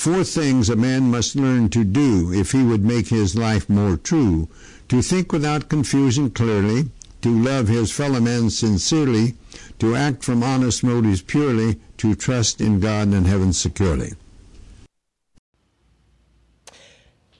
Four things a man must learn to do if he would make his life more true to think without confusion clearly, to love his fellow men sincerely, to act from honest motives purely, to trust in God and heaven securely.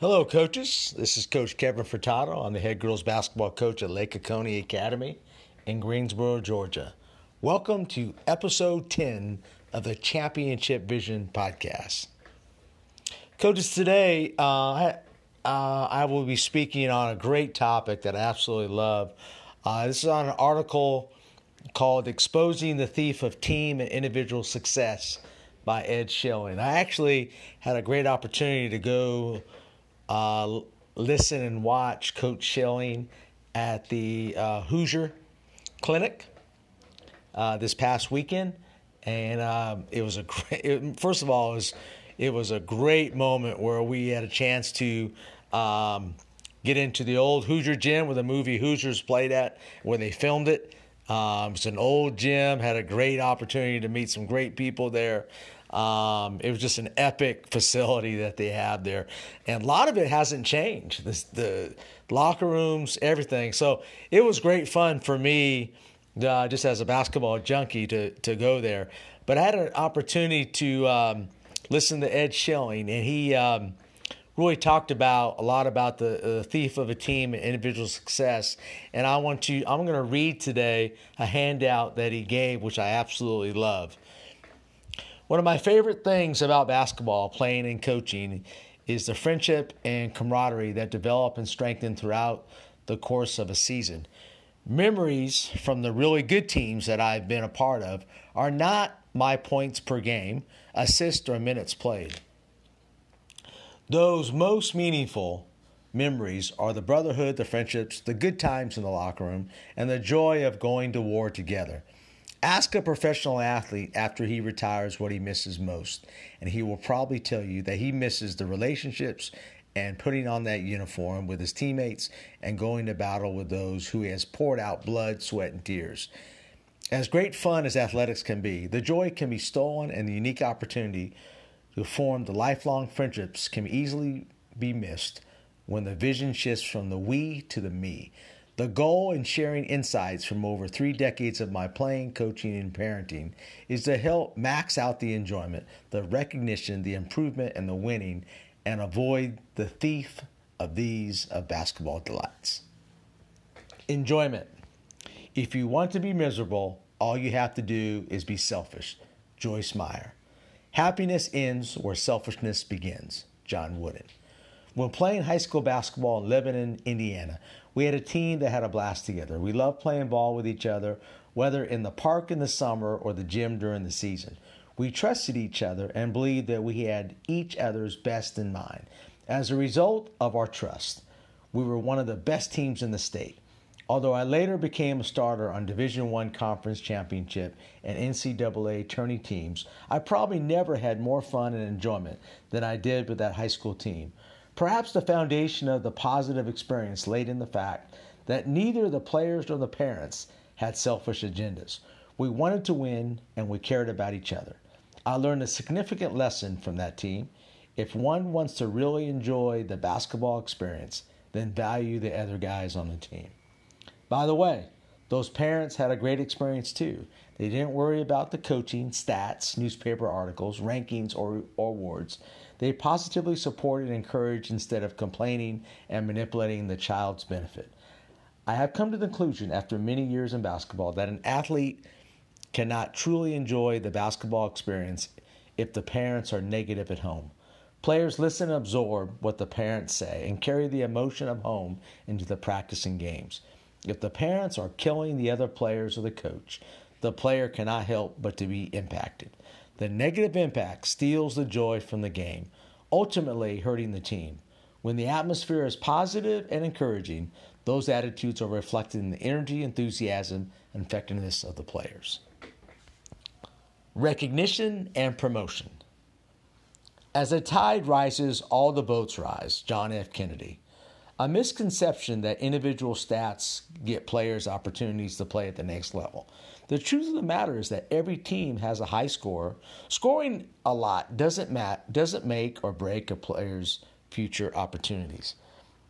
Hello, coaches. This is Coach Kevin Furtado. I'm the head girls basketball coach at Lake Oconee Academy in Greensboro, Georgia. Welcome to episode 10 of the Championship Vision podcast. Coaches, today uh, uh, I will be speaking on a great topic that I absolutely love. Uh, this is on an article called Exposing the Thief of Team and Individual Success by Ed Schilling. I actually had a great opportunity to go uh, listen and watch Coach Schilling at the uh, Hoosier Clinic uh, this past weekend. And um, it was a great, it, first of all, it was it was a great moment where we had a chance to um, get into the old Hoosier gym where the movie Hoosiers played at, where they filmed it. Um, it's an old gym, had a great opportunity to meet some great people there. Um, it was just an epic facility that they have there. And a lot of it hasn't changed this, the locker rooms, everything. So it was great fun for me, uh, just as a basketball junkie, to, to go there. But I had an opportunity to um, listened to Ed Schilling, and he um, really talked about a lot about the thief of a team and individual success. And I want to, I'm going to read today a handout that he gave, which I absolutely love. One of my favorite things about basketball, playing and coaching, is the friendship and camaraderie that develop and strengthen throughout the course of a season. Memories from the really good teams that I've been a part of are not my points per game, assists, or minutes played. Those most meaningful memories are the brotherhood, the friendships, the good times in the locker room, and the joy of going to war together. Ask a professional athlete after he retires what he misses most, and he will probably tell you that he misses the relationships and putting on that uniform with his teammates and going to battle with those who has poured out blood, sweat, and tears. As great fun as athletics can be, the joy can be stolen and the unique opportunity to form the lifelong friendships can easily be missed when the vision shifts from the we to the me. The goal in sharing insights from over three decades of my playing, coaching, and parenting is to help max out the enjoyment, the recognition, the improvement, and the winning, and avoid the thief of these of basketball delights. Enjoyment. If you want to be miserable, all you have to do is be selfish. Joyce Meyer. Happiness ends where selfishness begins. John Wooden. When playing high school basketball in Lebanon, Indiana, we had a team that had a blast together. We loved playing ball with each other, whether in the park in the summer or the gym during the season. We trusted each other and believed that we had each other's best in mind. As a result of our trust, we were one of the best teams in the state. Although I later became a starter on Division One Conference Championship and NCAA tourney teams, I probably never had more fun and enjoyment than I did with that high school team. Perhaps the foundation of the positive experience laid in the fact that neither the players nor the parents had selfish agendas. We wanted to win and we cared about each other. I learned a significant lesson from that team. If one wants to really enjoy the basketball experience, then value the other guys on the team. By the way, those parents had a great experience too. They didn't worry about the coaching, stats, newspaper articles, rankings, or, or awards. They positively supported and encouraged instead of complaining and manipulating the child's benefit. I have come to the conclusion after many years in basketball that an athlete cannot truly enjoy the basketball experience if the parents are negative at home. Players listen and absorb what the parents say and carry the emotion of home into the practicing games. If the parents are killing the other players or the coach, the player cannot help but to be impacted. The negative impact steals the joy from the game, ultimately hurting the team. When the atmosphere is positive and encouraging, those attitudes are reflected in the energy, enthusiasm, and effectiveness of the players. Recognition and promotion. As the tide rises, all the boats rise. John F. Kennedy. A misconception that individual stats get players opportunities to play at the next level. The truth of the matter is that every team has a high score. Scoring a lot doesn't mat- doesn't make or break a player's future opportunities.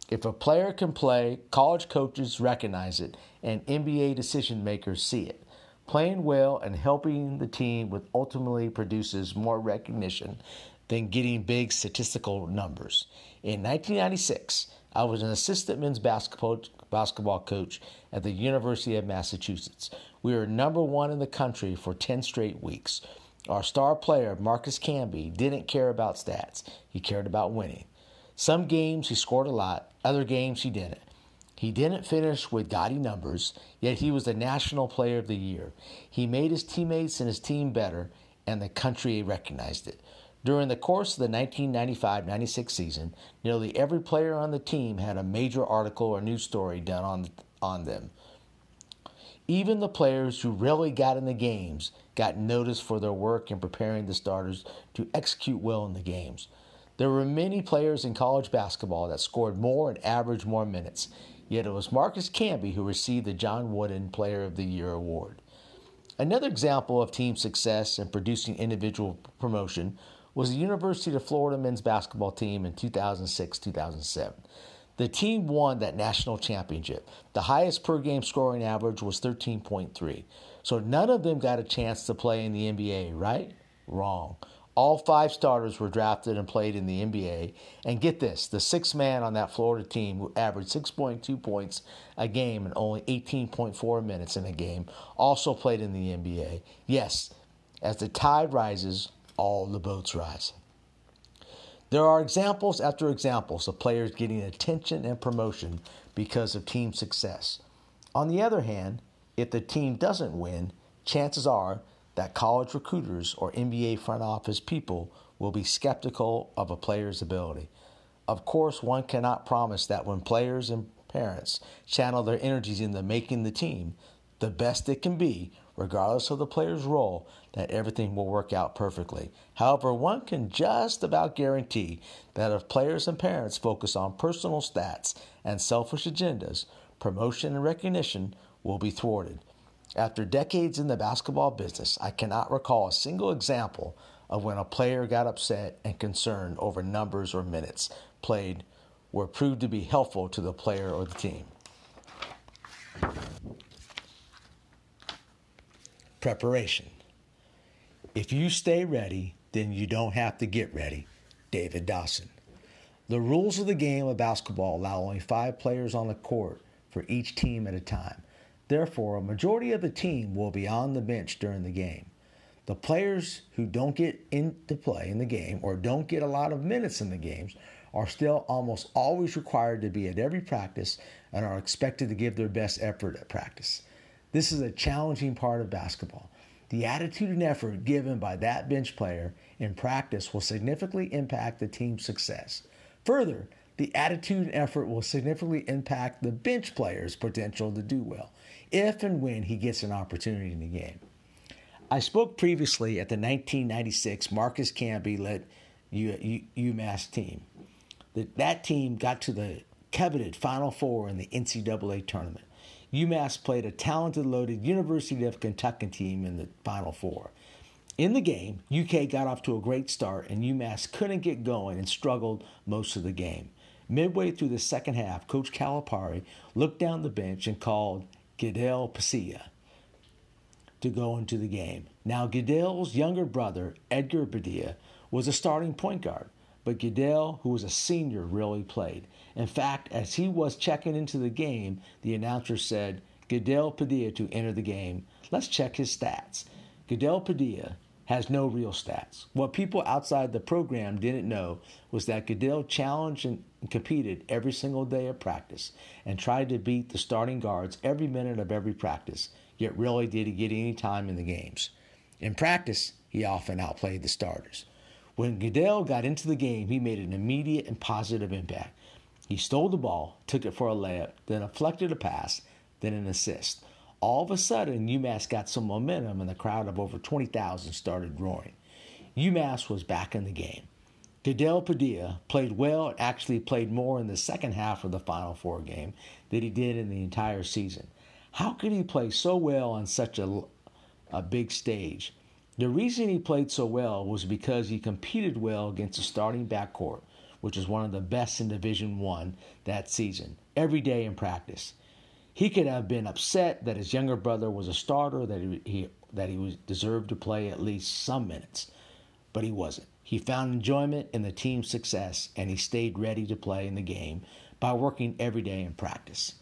If a player can play, college coaches recognize it and NBA decision makers see it. Playing well and helping the team with ultimately produces more recognition than getting big statistical numbers. In 1996, I was an assistant men's basketball, basketball coach at the University of Massachusetts. We were number one in the country for 10 straight weeks. Our star player, Marcus Camby, didn't care about stats, he cared about winning. Some games he scored a lot, other games he didn't. He didn't finish with gaudy numbers, yet he was the National Player of the Year. He made his teammates and his team better, and the country recognized it. During the course of the 1995 96 season, nearly every player on the team had a major article or news story done on, on them. Even the players who rarely got in the games got noticed for their work in preparing the starters to execute well in the games. There were many players in college basketball that scored more and averaged more minutes, yet it was Marcus Camby who received the John Wooden Player of the Year award. Another example of team success and producing individual promotion was the University of Florida men's basketball team in 2006 2007. The team won that national championship. The highest per game scoring average was 13.3. So none of them got a chance to play in the NBA, right? Wrong. All five starters were drafted and played in the NBA. And get this the sixth man on that Florida team who averaged 6.2 points a game and only 18.4 minutes in a game also played in the NBA. Yes, as the tide rises, all the boats rise. There are examples after examples of players getting attention and promotion because of team success. On the other hand, if the team doesn't win, chances are that college recruiters or NBA front office people will be skeptical of a player's ability. Of course, one cannot promise that when players and parents channel their energies into making the team the best it can be, regardless of the player's role, that everything will work out perfectly. However, one can just about guarantee that if players and parents focus on personal stats and selfish agendas, promotion and recognition will be thwarted. After decades in the basketball business, I cannot recall a single example of when a player got upset and concerned over numbers or minutes played were proved to be helpful to the player or the team. Preparation. If you stay ready, then you don't have to get ready. David Dawson. The rules of the game of basketball allow only five players on the court for each team at a time. Therefore, a majority of the team will be on the bench during the game. The players who don't get into play in the game or don't get a lot of minutes in the games are still almost always required to be at every practice and are expected to give their best effort at practice. This is a challenging part of basketball. The attitude and effort given by that bench player in practice will significantly impact the team's success. Further, the attitude and effort will significantly impact the bench player's potential to do well if and when he gets an opportunity in the game. I spoke previously at the 1996 Marcus Camby led UMass team. That team got to the coveted Final Four in the NCAA tournament. UMass played a talented, loaded University of Kentucky team in the Final Four. In the game, UK got off to a great start, and UMass couldn't get going and struggled most of the game. Midway through the second half, Coach Calipari looked down the bench and called Gideon Padilla to go into the game. Now, Gideon's younger brother, Edgar Padilla, was a starting point guard, but Gideon, who was a senior, really played. In fact, as he was checking into the game, the announcer said, Gideon Padilla to enter the game. Let's check his stats. Gideon Padilla has no real stats. What people outside the program didn't know was that Giddel challenged and competed every single day of practice and tried to beat the starting guards every minute of every practice, yet rarely did he get any time in the games. In practice, he often outplayed the starters. When Giddel got into the game, he made an immediate and positive impact. He stole the ball, took it for a layup, then deflected a pass, then an assist. All of a sudden, UMass got some momentum, and the crowd of over 20,000 started roaring. UMass was back in the game. Giddel Padilla played well and actually played more in the second half of the Final Four game than he did in the entire season. How could he play so well on such a, a big stage? The reason he played so well was because he competed well against the starting backcourt, which was one of the best in Division One that season, every day in practice. He could have been upset that his younger brother was a starter, that he, he that he was deserved to play at least some minutes, but he wasn't. He found enjoyment in the team's success and he stayed ready to play in the game by working every day in practice.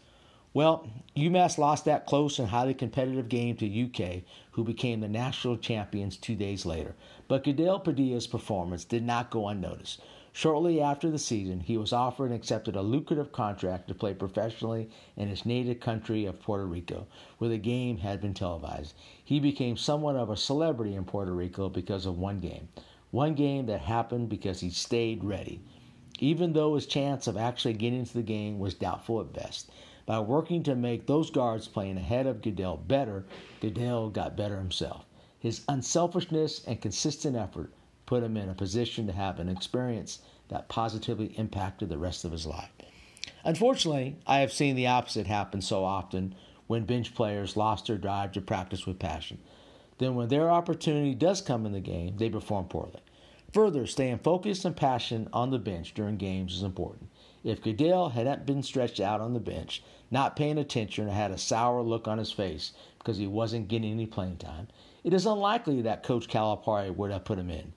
Well, UMass lost that close and highly competitive game to UK, who became the national champions two days later. But Giddel Padilla's performance did not go unnoticed. Shortly after the season, he was offered and accepted a lucrative contract to play professionally in his native country of Puerto Rico, where the game had been televised. He became somewhat of a celebrity in Puerto Rico because of one game. One game that happened because he stayed ready, even though his chance of actually getting into the game was doubtful at best. By working to make those guards playing ahead of Giddel better, Giddel got better himself. His unselfishness and consistent effort put him in a position to have an experience that positively impacted the rest of his life. Unfortunately, I have seen the opposite happen so often when bench players lost their drive to practice with passion. Then, when their opportunity does come in the game, they perform poorly. Further, staying focused and passionate on the bench during games is important. If Giddel hadn't been stretched out on the bench, not paying attention, or had a sour look on his face because he wasn't getting any playing time, it is unlikely that Coach Calipari would have put him in.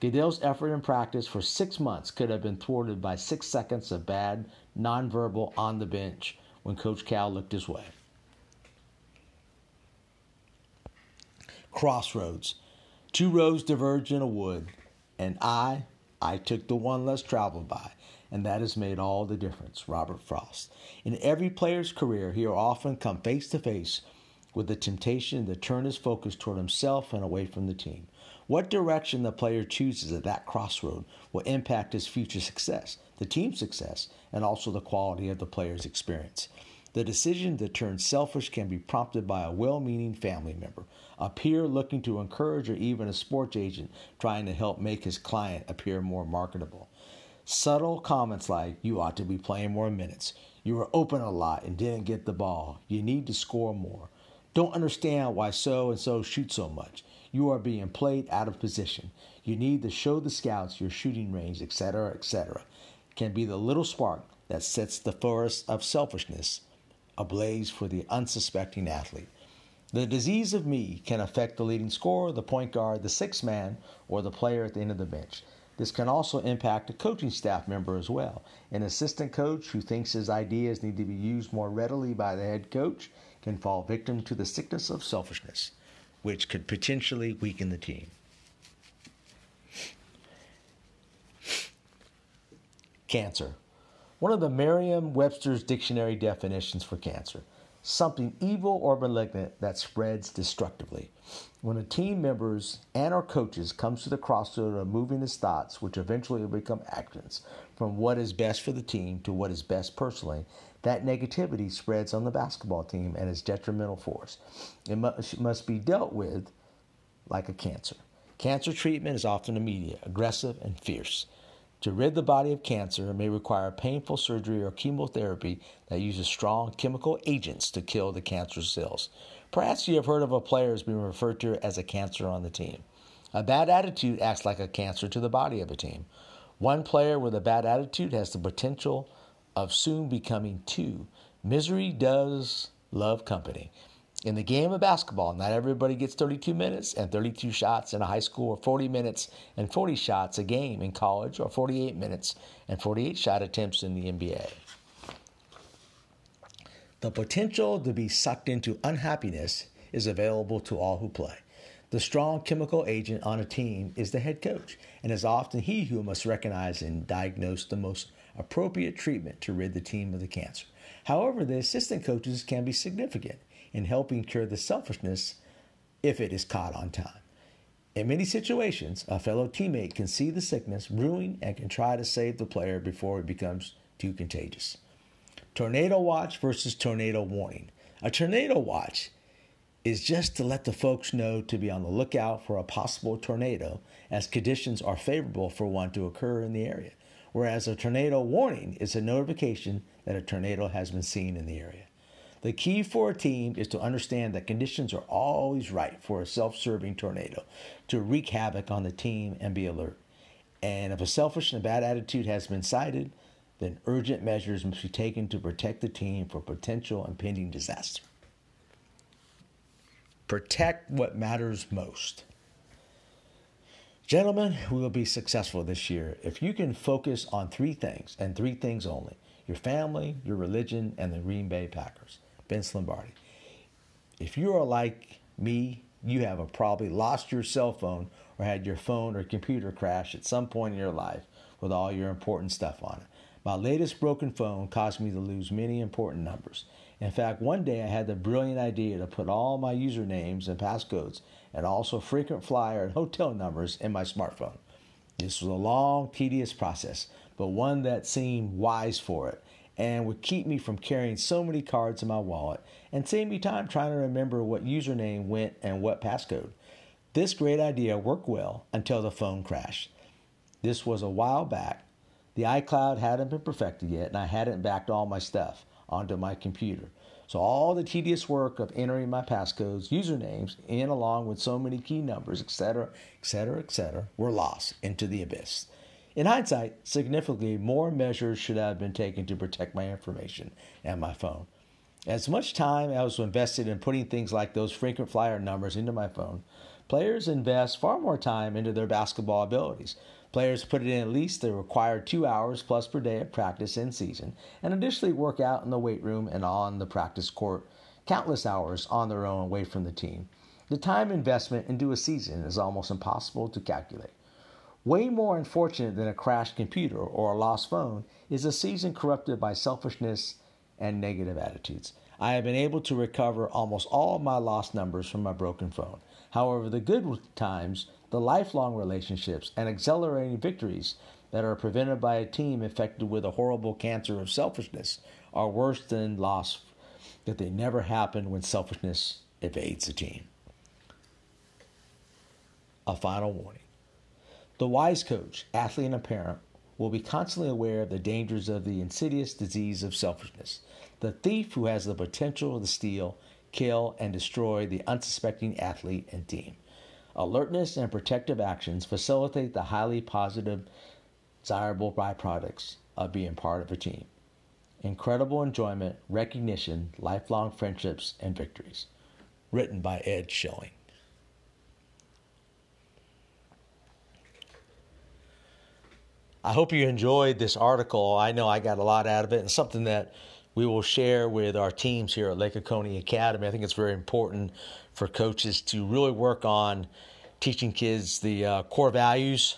Giddel's effort in practice for six months could have been thwarted by six seconds of bad nonverbal on the bench when Coach Cal looked his way. Crossroads. Two roads diverge in a wood, and I, I took the one less traveled by, and that has made all the difference. Robert Frost. In every player's career, he will often come face to face with the temptation to turn his focus toward himself and away from the team. What direction the player chooses at that crossroad will impact his future success, the team's success, and also the quality of the player's experience. The decision to turn selfish can be prompted by a well meaning family member, a peer looking to encourage, or even a sports agent trying to help make his client appear more marketable. Subtle comments like, You ought to be playing more minutes. You were open a lot and didn't get the ball. You need to score more. Don't understand why so and so shoot so much. You are being played out of position. You need to show the scouts your shooting range, etc., etc. Can be the little spark that sets the forest of selfishness ablaze for the unsuspecting athlete. The disease of me can affect the leading scorer, the point guard, the sixth man, or the player at the end of the bench. This can also impact a coaching staff member as well. An assistant coach who thinks his ideas need to be used more readily by the head coach can fall victim to the sickness of selfishness, which could potentially weaken the team. Cancer. One of the Merriam Webster's dictionary definitions for cancer something evil or malignant that spreads destructively. When a team members and or coaches comes to the crossroad of moving his thoughts, which eventually will become actions, from what is best for the team to what is best personally, that negativity spreads on the basketball team and is detrimental force. It must be dealt with like a cancer. Cancer treatment is often immediate, aggressive, and fierce. To rid the body of cancer may require painful surgery or chemotherapy that uses strong chemical agents to kill the cancer cells. Perhaps you have heard of a player as being referred to as a cancer on the team. A bad attitude acts like a cancer to the body of a team. One player with a bad attitude has the potential of soon becoming two. Misery does love company. In the game of basketball, not everybody gets 32 minutes and 32 shots in a high school, or 40 minutes and 40 shots a game in college, or 48 minutes and 48 shot attempts in the NBA. The potential to be sucked into unhappiness is available to all who play. The strong chemical agent on a team is the head coach, and is often he who must recognize and diagnose the most appropriate treatment to rid the team of the cancer. However, the assistant coaches can be significant in helping cure the selfishness if it is caught on time. In many situations, a fellow teammate can see the sickness brewing and can try to save the player before it becomes too contagious. Tornado watch versus tornado warning. A tornado watch is just to let the folks know to be on the lookout for a possible tornado as conditions are favorable for one to occur in the area, whereas a tornado warning is a notification that a tornado has been seen in the area. The key for a team is to understand that conditions are always right for a self serving tornado to wreak havoc on the team and be alert. And if a selfish and bad attitude has been sighted, then urgent measures must be taken to protect the team for potential impending disaster. Protect what matters most. Gentlemen, we will be successful this year if you can focus on three things and three things only your family, your religion, and the Green Bay Packers. Vince Lombardi. If you are like me, you have probably lost your cell phone or had your phone or computer crash at some point in your life with all your important stuff on it. My latest broken phone caused me to lose many important numbers. In fact, one day I had the brilliant idea to put all my usernames and passcodes and also frequent flyer and hotel numbers in my smartphone. This was a long, tedious process, but one that seemed wise for it and would keep me from carrying so many cards in my wallet and save me time trying to remember what username went and what passcode. This great idea worked well until the phone crashed. This was a while back. The iCloud hadn't been perfected yet, and I hadn't backed all my stuff onto my computer. So all the tedious work of entering my passcodes, usernames, and along with so many key numbers, etc., etc., etc., were lost into the abyss. In hindsight, significantly more measures should have been taken to protect my information and my phone. As much time as was invested in putting things like those frequent flyer numbers into my phone, players invest far more time into their basketball abilities. Players put in at least the required two hours plus per day of practice in season, and additionally work out in the weight room and on the practice court countless hours on their own away from the team. The time investment into a season is almost impossible to calculate. Way more unfortunate than a crashed computer or a lost phone is a season corrupted by selfishness and negative attitudes. I have been able to recover almost all my lost numbers from my broken phone. However, the good times, the lifelong relationships, and exhilarating victories that are prevented by a team infected with a horrible cancer of selfishness are worse than loss that they never happen when selfishness evades a team. A final warning. The wise coach, athlete, and parent will be constantly aware of the dangers of the insidious disease of selfishness. The thief who has the potential to steal, kill, and destroy the unsuspecting athlete and team. Alertness and protective actions facilitate the highly positive, desirable byproducts of being part of a team. Incredible enjoyment, recognition, lifelong friendships, and victories. Written by Ed Schilling. I hope you enjoyed this article. I know I got a lot out of it and something that we will share with our teams here at Lake Oconee Academy. I think it's very important for coaches to really work on teaching kids the uh, core values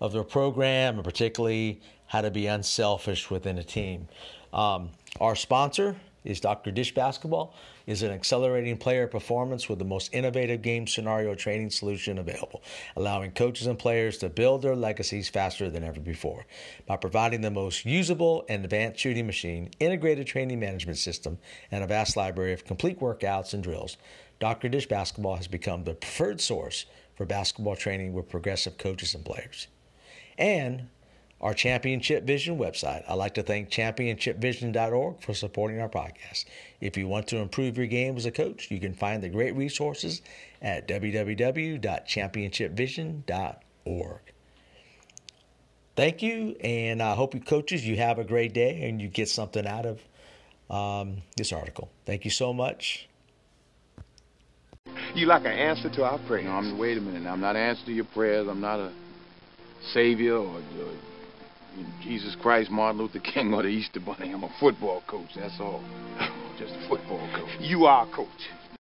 of their program and particularly how to be unselfish within a team. Um, our sponsor is Dr. Dish Basketball is an accelerating player performance with the most innovative game scenario training solution available, allowing coaches and players to build their legacies faster than ever before. By providing the most usable and advanced shooting machine, integrated training management system, and a vast library of complete workouts and drills, Dr. Dish Basketball has become the preferred source for basketball training with progressive coaches and players. And our Championship Vision website. I'd like to thank championshipvision.org for supporting our podcast. If you want to improve your game as a coach, you can find the great resources at www.championshipvision.org. Thank you, and I hope you coaches you have a great day and you get something out of um, this article. Thank you so much. You like an answer to our prayers. No, I'm, wait a minute. I'm not answering to your prayers. I'm not a savior or, or Jesus Christ, Martin Luther King, or the Easter Bunny. I'm a football coach, that's all. Just a football coach. You are a coach.